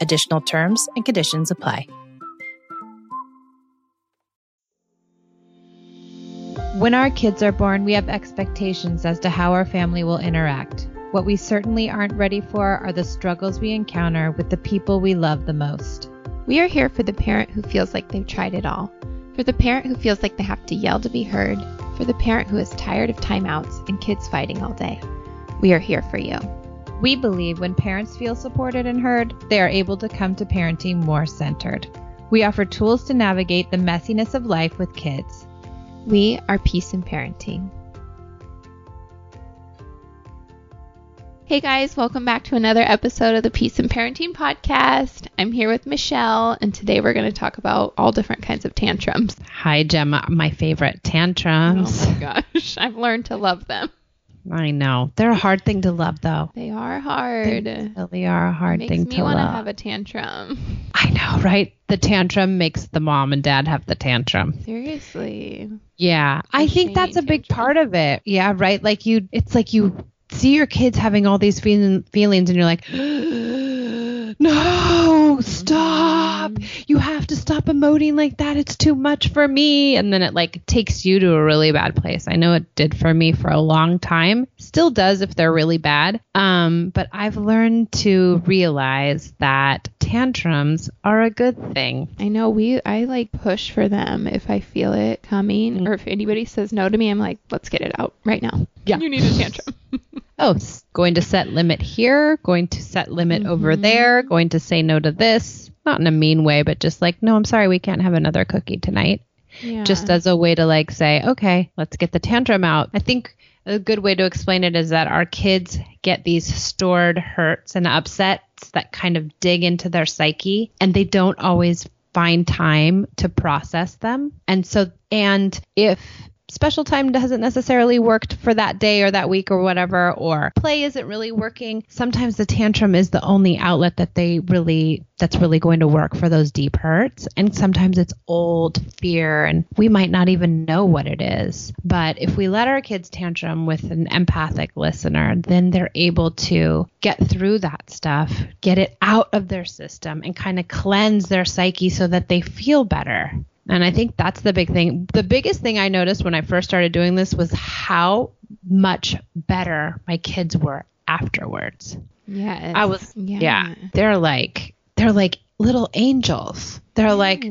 Additional terms and conditions apply. When our kids are born, we have expectations as to how our family will interact. What we certainly aren't ready for are the struggles we encounter with the people we love the most. We are here for the parent who feels like they've tried it all, for the parent who feels like they have to yell to be heard, for the parent who is tired of timeouts and kids fighting all day. We are here for you. We believe when parents feel supported and heard, they are able to come to parenting more centered. We offer tools to navigate the messiness of life with kids. We are Peace in Parenting. Hey guys, welcome back to another episode of the Peace in Parenting podcast. I'm here with Michelle, and today we're going to talk about all different kinds of tantrums. Hi, Gemma. My favorite tantrums. Oh my gosh, I've learned to love them. I know. They're a hard thing to love, though. They are hard. They really are a hard Makes thing me to want to have a tantrum. I know, right? The tantrum makes the mom and dad have the tantrum. Seriously. Yeah. I think that's a big tantrum. part of it. Yeah, right? Like you it's like you see your kids having all these feelings and you're like, "No, stop. You have to stop emoting like that. It's too much for me." And then it like takes you to a really bad place. I know it did for me for a long time. Still does if they're really bad. Um, but I've learned to realize that tantrums are a good thing. I know we I like push for them if I feel it coming Mm. or if anybody says no to me, I'm like, let's get it out right now. Yeah. You need a tantrum. oh, going to set limit here, going to set limit over Mhm. there, going to say no to this. Not in a mean way, but just like, no, I'm sorry, we can't have another cookie tonight. yeah. Just as a way to like say, okay, let's get the tantrum out. I think a good way to explain it is that our kids get these stored hurts and upsets that kind of dig into their psyche and they don't always find time to process them. And so, and if special time hasn't necessarily worked for that day or that week or whatever, or play isn't really working, sometimes the tantrum is the only outlet that they really, that's really going to work for those deep hurts. And sometimes it's old fear and we might not even know what it is. But if we let our kids tantrum with an empathic listener, then they're able to get through that stuff, get it out of their system and kind of cleanse their psyche so that they feel better. And I think that's the big thing. The biggest thing I noticed when I first started doing this was how much better my kids were afterwards. Yeah. I was yeah. yeah. They're like they're like little angels. They're like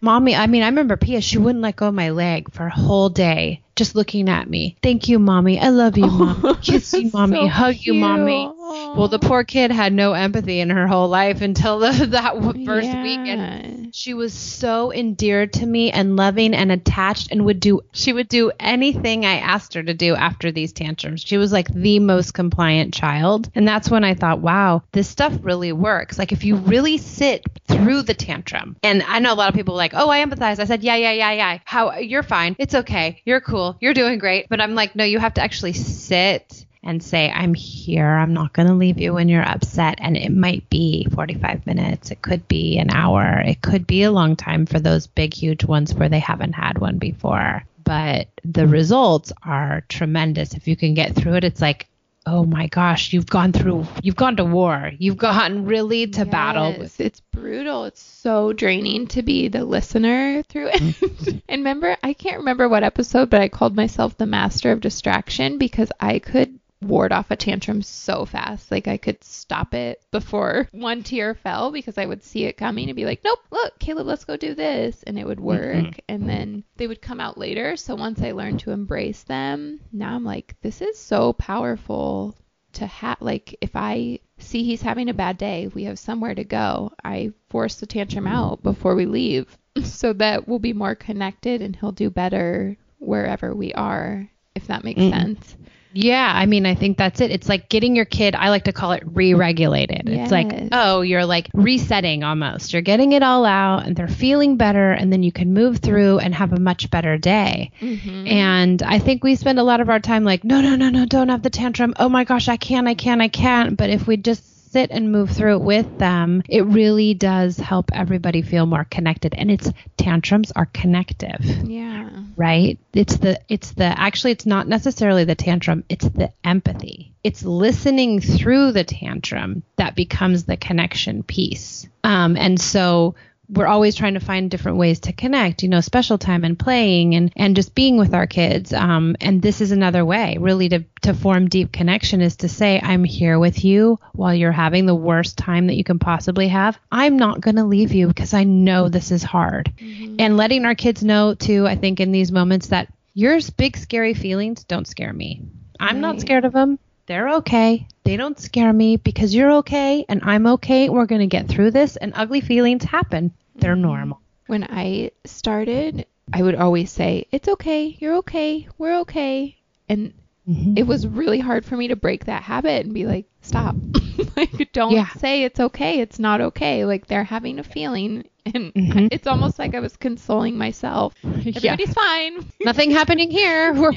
Mommy, I mean, I remember Pia, she wouldn't let go of my leg for a whole day just looking at me. Thank you, Mommy. I love you, Mom. Kiss you, Mommy. So Hug you, Mommy. Cute. Well, the poor kid had no empathy in her whole life until the, that first Yeah. week. And she was so endeared to me and loving and attached and would do, she would do anything I asked her to do after these tantrums. She was like the most compliant child. And that's when I thought, wow, this stuff really works. Like if you really sit through the tantrum, and I know a lot of people are like, oh, I empathize. I said, yeah, yeah, yeah, yeah. How, you're fine. It's okay. You're cool. You're doing great. But I'm like, no, you have to actually sit and say, I'm here. I'm not going to leave you when you're upset. And it might be 45 minutes. It could be an hour. It could be a long time for those big, huge ones where they haven't had one before. But the results are tremendous. If you can get through it, it's like, oh my gosh, you've gone through, you've gone to war. You've gone really to battle Yes, with. It's brutal. It's so draining to be the listener through it. Mm-hmm. and remember, I can't remember what episode, but I called myself the master of distraction because I could ward off a tantrum so fast. Like I could stop it before one tear fell because I would see it coming and be like, nope, look, Caleb, let's go do this. And it would work. Mm-hmm. And then they would come out later. So once I learned to embrace them, now I'm like, this is so powerful to have. Like if I see he's having a bad day, we have somewhere to go. I force the tantrum out before we leave so that we'll be more connected and he'll do better wherever we are, if that makes mm. sense. Yeah, I mean, I think that's it. It's like getting your kid, I like to call it re regulated. Yes. It's like, oh, you're like resetting almost. You're getting it all out and they're feeling better, and then you can move through and have a much better day. Mm-hmm. And I think we spend a lot of our time like, no, no, no, no, don't have the tantrum. Oh my gosh, I can't, I can't, I can't. But if we just sit and move through it with them, it really does help everybody feel more connected. And it's tantrums are connective. Yeah. Right? It's the it's the actually it's not necessarily the tantrum, it's the empathy. It's listening through the tantrum that becomes the connection piece. Um, and so we're always trying to find different ways to connect, you know, special time and playing and, and just being with our kids. Um, and this is another way really to, to form deep connection is to say, I'm here with you while you're having the worst time that you can possibly have. I'm not going to leave you because I know this is hard. Mm-hmm. And letting our kids know too, I think in these moments that your big scary feelings don't scare me. I'm right. not scared of them. They're okay. They don't scare me because you're okay and I'm okay. We're going to get through this and ugly feelings happen. They're mm-hmm. normal. When I started, I would always say, "It's okay. You're okay. We're okay." And mm-hmm. it was really hard for me to break that habit and be like, "Stop." like don't yeah. say it's okay. It's not okay. Like they're having a feeling and mm-hmm. it's almost like I was consoling myself. Everybody's yeah. fine. Nothing happening here. We're,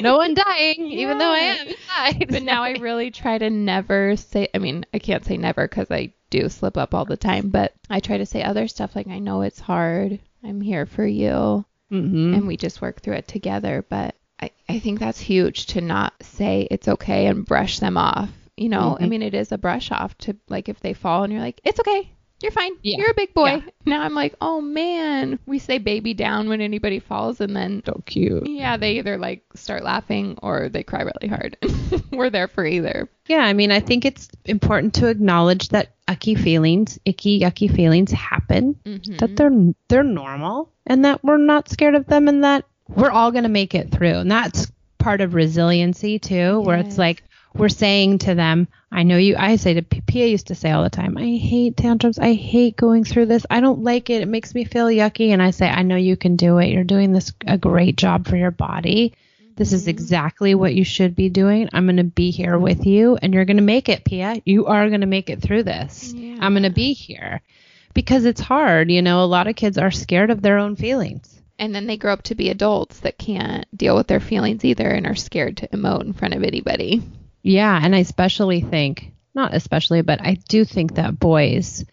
no one dying, yeah. even though I am inside. But now I really try to never say. I mean, I can't say never because I do slip up all the time. But I try to say other stuff like, "I know it's hard. I'm here for you," mm-hmm. and we just work through it together. But I, I think that's huge to not say it's okay and brush them off. You know, mm-hmm. I mean, it is a brush off to like if they fall and you're like, "It's okay you're fine. Yeah. You're a big boy. Yeah. Now I'm like, oh man. We say baby down when anybody falls, and then so cute. Yeah, they either like start laughing or they cry really hard. We're there for either. Yeah, I mean, I think it's important to acknowledge that icky feelings, icky, yucky feelings happen. Mm-hmm. That they're they're normal, and that we're not scared of them, and that we're all gonna make it through. And that's part of resiliency too, yes. where it's like we're saying to them, I know you, I say to Pia used to say all the time, I hate tantrums. I hate going through this. I don't like it. It makes me feel yucky. And I say, I know you can do it. You're doing this a great job for your body. This is mm-hmm. exactly what you should be doing. I'm going to be here with you and you're going to make it, Pia. You are going to make it through this. Yeah. I'm going to be here because it's hard. You know, a lot of kids are scared of their own feelings. And then they grow up to be adults that can't deal with their feelings either and are scared to emote in front of anybody. Yeah, and I especially think, not especially, but I do think that boys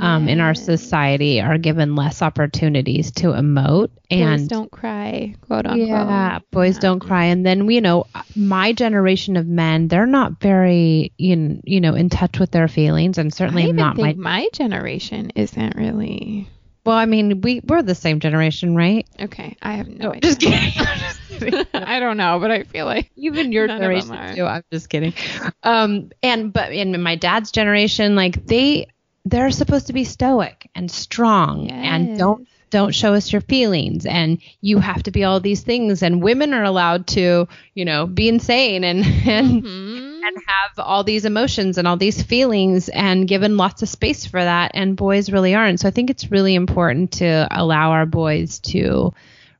um, in our society are given less opportunities to emote and boys don't cry, quote unquote. Yeah, boys yeah. don't cry. And then you know, my generation of men, they're not very in you know in touch with their feelings, and certainly not my my generation isn't really. Well, I mean, we we're the same generation, right? Okay, I have no, no idea. Just kidding. I don't know, but I feel like even your generation too. I'm just kidding. Um, and but in my dad's generation, like they they're supposed to be stoic and strong yes. and don't don't show us your feelings and you have to be all these things and women are allowed to you know be insane and and mm-hmm. And have all these emotions and all these feelings and given lots of space for that and boys really aren't. So i think it's really important to allow our boys to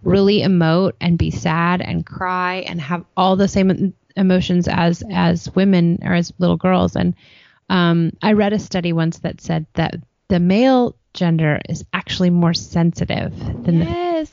really emote and be sad and cry and have all the same emotions as as women or as little girls. And um, i read a study once that said that the male gender is actually more sensitive than the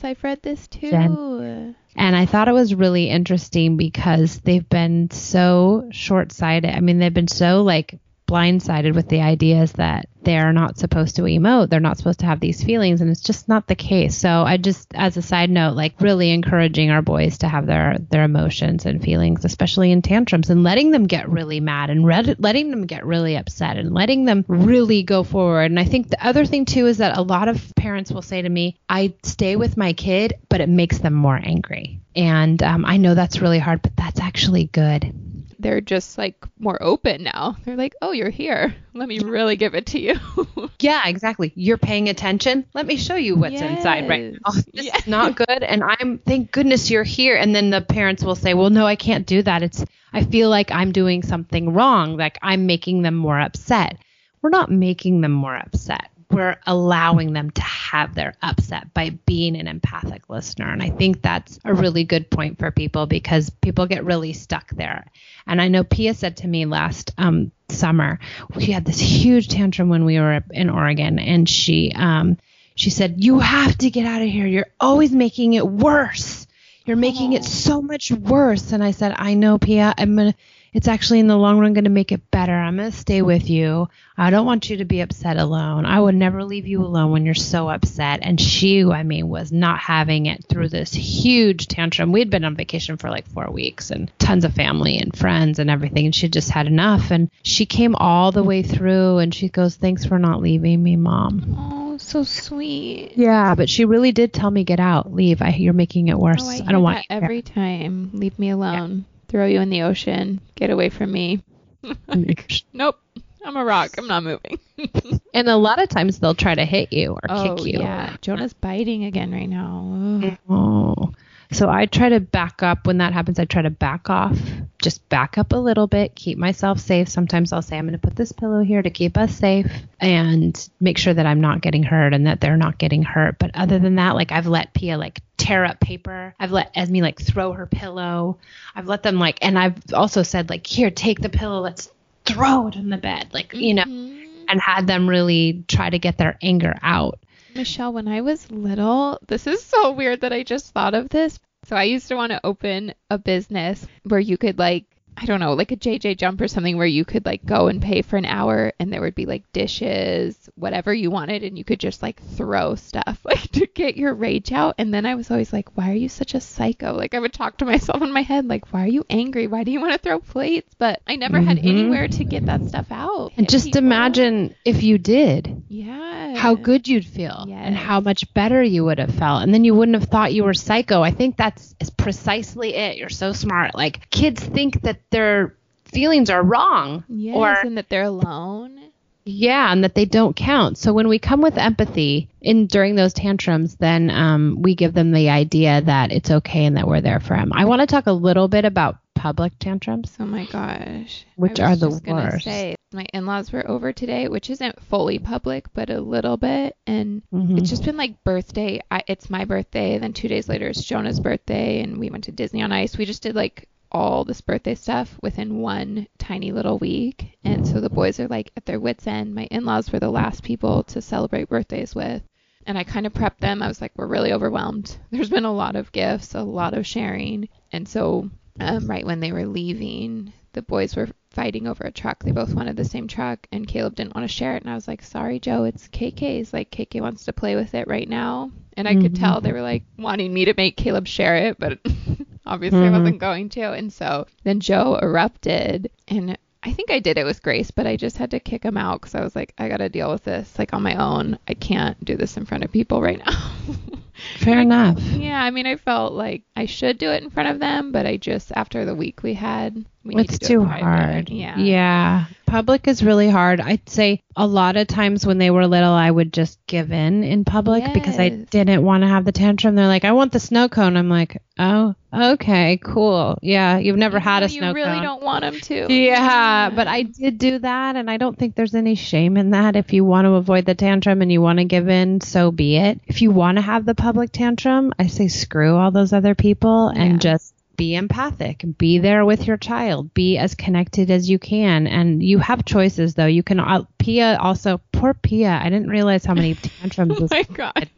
I've read this too. Gen- and I thought it was really interesting because they've been so short sighted. I mean, they've been so like blindsided with the ideas that they're not supposed to emote, they're not supposed to have these feelings, and it's just not the case. So I just, as a side note, like really encouraging our boys to have their their emotions and feelings, especially in tantrums, and letting them get really mad and re- letting them get really upset and letting them really go forward. And I think the other thing too is that a lot of parents will say to me, "I stay with my kid, but it makes them more angry." And um, I know that's really hard, but that's actually good they're just like more open now. They're like, "Oh, you're here. Let me really give it to you." Yeah, exactly. You're paying attention. Let me show you what's inside right Yes. now. This Yes. is not good and I'm thank goodness you're here and then the parents will say, "Well, no, I can't do that. It's I feel like I'm doing something wrong, like I'm making them more upset." We're not making them more upset. We're allowing them to have their upset by being an empathic listener. And I think that's a really good point for people because people get really stuck there. And I know Pia said to me last um, summer, we had this huge tantrum when we were in Oregon, and she um, she said, "You have to get out of here. You're always making it worse. You're making it so much worse." And I said, "I know, Pia. I'm gonna." It's actually in the long run going to make it better. I'm going to stay with you. I don't want you to be upset alone. I would never leave you alone when you're so upset. And she, I mean, was not having it through this huge tantrum. We'd been on vacation for like four weeks and tons of family and friends and everything. And she just had enough. And she came all the way through and she goes, Thanks for not leaving me, mom. oh, so sweet. Yeah, but she really did tell me, Get out, leave. I, you're making it worse. Oh, I, I, don't want you here." every time. Leave me alone. Throw you in the ocean. Get away from me. nope. I'm a rock. I'm not moving. And a lot of times they'll try to hit you or oh kick you. yeah. Jonah's biting again right now. Ugh. Oh. So I try to back up when that happens. I try to back off, just back up a little bit, keep myself safe. Sometimes I'll say, I'm going to put this pillow here to keep us safe and make sure that I'm not getting hurt and that they're not getting hurt. But other than that, like I've let Pia like tear up paper. I've let Esme like throw her pillow. I've let them like, and I've also said, like, here, take the pillow. Let's throw it on the bed. Like, you know, Mhm. and had them really try to get their anger out. Michelle, when I was little, this is so weird that I just thought of this. So I used to want to open a business where you could like I don't know, like a JJ jump or something where you could like go and pay for an hour and there would be like dishes, whatever you wanted, and you could just like throw stuff like to get your rage out. And then I was always like, why are you such a psycho? Like I would talk to myself in my head, like, why are you angry? Why do you want to throw plates? But I never had Mhm. anywhere to get that stuff out. And just people. imagine if you did. Yeah. How good you'd feel and how much better you would have felt. And then you wouldn't have thought you were psycho. I think that's is precisely it. You're so smart. Like kids think that their feelings are wrong Yes, or and that they're alone. yeah and that they don't count. So when we come with empathy in during those tantrums then um, we give them the idea that it's okay and that we're there for them i want to talk a little bit about public tantrums Oh my gosh. Which I was are the just gonna worst. Say, my in-laws were over today, which isn't fully public, but a little bit, and Mhm. it's just been like birthday. I, it's my birthday, then two days later it's Jonah's birthday, and we went to Disney on Ice. We just did like all this birthday stuff within one tiny little week, and so the boys are like at their wits' end. My in-laws were the last people to celebrate birthdays with. And I kind of prepped them. I was like, we're really overwhelmed. There's been a lot of gifts, a lot of sharing. And so um, right when they were leaving, the boys were fighting over a truck. They both wanted the same truck, and Caleb didn't want to share it. And I was like, sorry, Joe, it's KK's. Like, KK wants to play with it right now. And I could Mhm. tell they were like wanting me to make Caleb share it, but obviously I Mhm. wasn't going to. And so then Joe erupted, and I think I did it with grace, but I just had to kick him out because I was like, I got to deal with this like on my own. I can't do this in front of people right now. fair enough Yeah, I mean, I felt like I should do it in front of them, but I just after the week we had, we it's to too it hard. Yeah. Yeah. Public is really hard. I'd say a lot of times when they were little, I would just give in in public because I didn't want to have the tantrum. They're like, I want the snow cone. I'm like, oh, okay, cool. Yeah. You've never Even had a snow cone. You really cone. don't want them to. Yeah, but I did do that, and I don't think there's any shame in that. If you want to avoid the tantrum and you want to give in, so be it. If you want to have the public tantrum, I say screw all those other people and Yeah. just be empathic. Be there with your child. Be as connected as you can. And you have choices, though. You can. Uh, Pia also, poor Pia. I didn't realize how many tantrums Oh my god.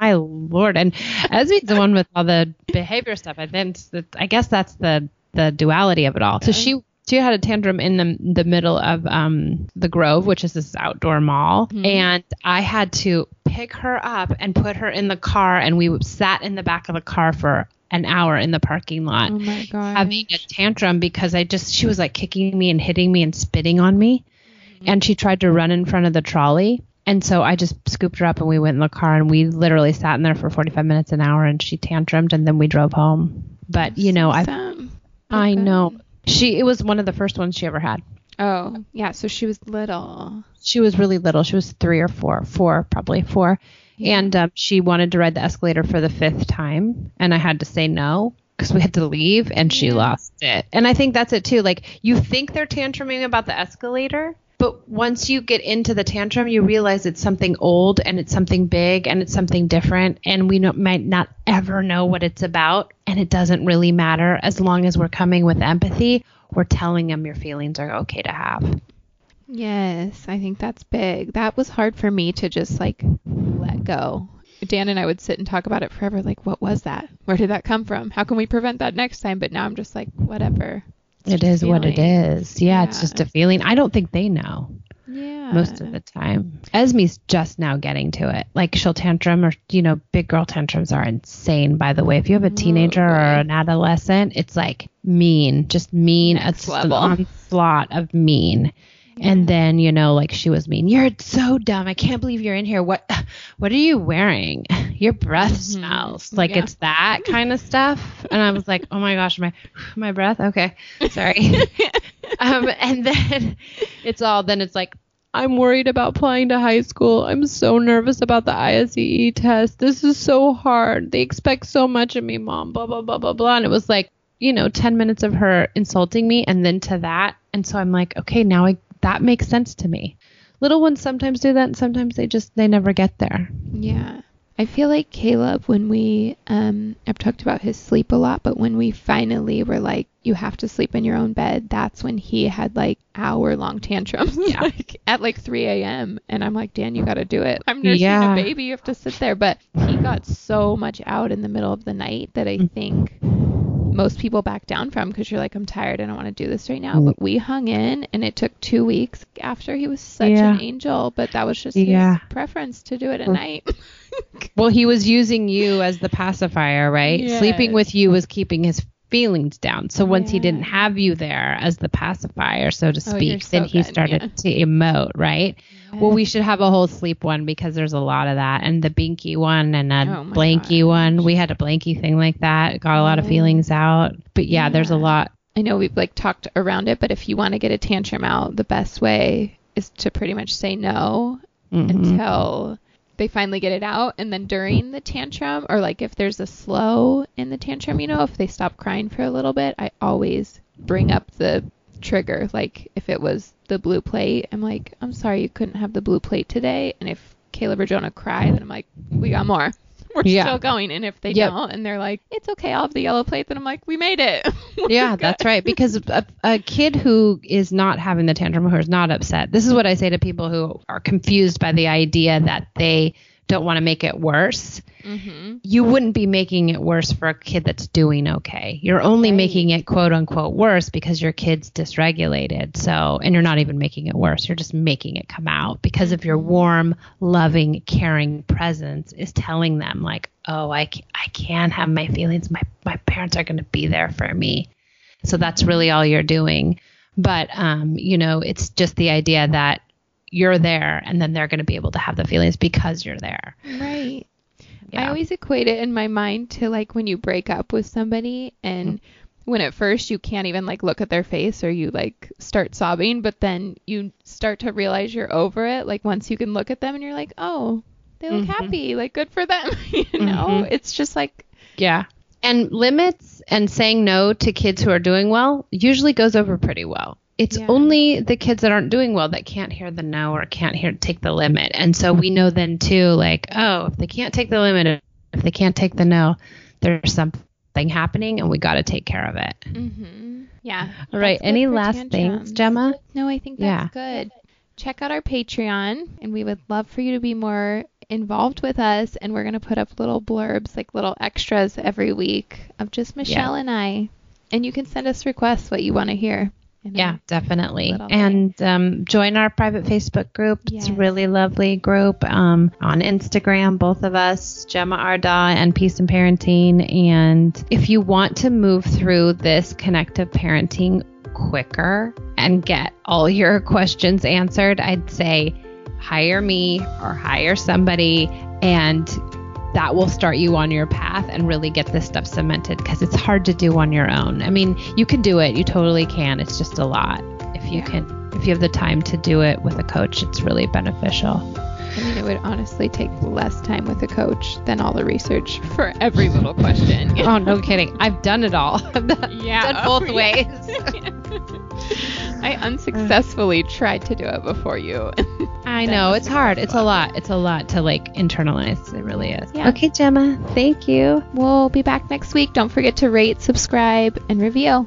my lord and Esme's the one with all the behavior stuff i think i guess that's the the duality of it all so she she had a tantrum in the the middle of um the grove which is this outdoor mall Mhm. and i had to pick her up and put her in the car and we sat in the back of the car for an hour in the parking lot Oh having a tantrum because I just she was like kicking me and hitting me and spitting on me, mm-hmm. and she tried to run in front of the trolley. And so I just scooped her up and we went in the car and we literally sat in there for 45 minutes an hour and she tantrumed and then we drove home. But you know, I. I know She it was one of the first ones she ever had. Oh, yeah. So she was little. She was really little. She was three or four, four probably four, and um, she wanted to ride the escalator for the fifth time, and I had to say no because we had to leave, and she lost it. And I think that's it too. Like you think they're tantruming about the escalator. But once you get into the tantrum, you realize it's something old and it's something big and it's something different, and we no, might not ever know what it's about, and it doesn't really matter as long as we're coming with empathy. We're telling them your feelings are okay to have. Yes, I think that's big. That was hard for me to just like go. Dan and I would sit and talk about it forever. Like, what was that? Where did that come from? How can we prevent that next time? But now I'm just like, whatever. It's It just what it is. is. Yeah, it's just a feeling. I don't think they know Yeah. most of the time. Esme's just now getting to it. Like she'll tantrum or you know, big girl tantrums are insane by the way. If you have a teenager or an adolescent, it's like mean, just mean, Next it's level. an onslaught of mean. And then, you know, like she was mean. You're so dumb. I can't believe you're in here. What what are you wearing? Your breath smells. Like Mm-hmm. Yeah. it's that kind of stuff. And I was like, "Oh my gosh, my my breath. Okay. Sorry." um and then it's all then it's like I'm worried about applying to high school. I'm so nervous about the ISEE test. This is so hard. They expect so much of me, mom. Blah blah blah blah blah. And it was like, you know, 10 minutes of her insulting me and then to that. And so I'm like, okay, now I that makes sense to me. Little ones sometimes do that and sometimes they just they never get there. Yeah. I feel like Caleb, when we, um, I've talked about his sleep a lot, but when we finally were like, you have to sleep in your own bed, that's when he had like hour long tantrums Yeah. like, at like 3 a.m. And I'm like, Dan, you got to do it. I'm nursing Yeah. a baby. You have to sit there. But he got so much out in the middle of the night that I think most people back down from because you're like, I'm tired. I don't want to do this right now. Mm. But we hung in and it took two weeks after he was such Yeah. an angel. But that was just Yeah. his preference to do it at night. Well, he was using you as the pacifier, right? Yes. Sleeping with you was keeping his feelings down. So oh, once he didn't have you there as the pacifier, so to Oh, speak, you're then so he good, started yeah. to emote, right? Well, we should have a whole sleep one because there's a lot of that, and the binky one and a Oh blanky one. We had a blanky thing like that. Got a lot of feelings out, but yeah, there's a lot. I know we've like talked around it, but if you want to get a tantrum out, the best way is to pretty much say no Mhm. until they finally get it out. And then during the tantrum, or like if there's a slow in the tantrum, you know, if they stop crying for a little bit, I always bring up the trigger. Like if it was the blue plate, I'm like, I'm sorry you couldn't have the blue plate today. And if Caleb or Jonah cry, then I'm like, we got more. We're Yeah. still going. And if they Yep. don't, and they're like, it's okay, I'll have the yellow plate, then I'm like, we made it. Yeah, good. that's right. Because a, a kid who is not having the tantrum, who is not upset, this is what I say to people who are confused by the idea that they don't want to make it worse. Mm-hmm. You wouldn't be making it worse for a kid that's doing okay. You're only Right. making it quote unquote worse because your kid's dysregulated. So, and you're not even making it worse. You're just making it come out because of your warm, loving, caring presence is telling them like, oh, I, I can have my feelings. My, my parents are going to be there for me. So that's really all you're doing. But, um, you know, it's just the idea that you're there and then they're going to be able to have the feelings because you're there. Right. I always equate it in my mind to like when you break up with somebody and when at first you can't even like look at their face or you like start sobbing, but then you start to realize you're over it. Like once you can look at them and you're like, oh, they look Mhm. happy. Like good for them. you know, Mhm. it's just like, Yeah. And limits and saying no to kids who are doing well usually goes over pretty well. It's Yeah. only the kids that aren't doing well that can't hear the no or can't hear take the limit. And so we know then too, like, oh, if they can't take the limit, if they can't take the no, there's something happening and we got to take care of it. mm-hmm. yeah. All right. Any last tantrums. things, Gemma? No, I think that's good. Check out our Patreon, and we would love for you to be more involved with us. And we're going to put up little blurbs, like little extras every week of just Michelle and I. And you can send us requests what you want to hear. Yeah, definitely. And um, join our private Facebook group. It's a really lovely group. Um, on Instagram, both of us, Gemma Arda and Peace in Parenting. And if you want to move through this connective parenting quicker and get all your questions answered, I'd say hire me or hire somebody and that will start you on your path and really get this stuff cemented because it's hard to do on your own. I mean, you can do it, you totally can. It's just a lot. If you Yeah. can, if you have the time to do it with a coach, it's really beneficial. I mean, it would honestly take less time with a coach than all the research for every little question. Oh, no kidding. I've done it all. Done, Yeah. done both Oh, ways. I unsuccessfully tried to do it before you. I know it's hard. It's a lot. It's a lot to like internalize. It really is. Yeah. Okay, Gemma. Thank you. we'll be back next week. Don't forget to rate, subscribe, and review.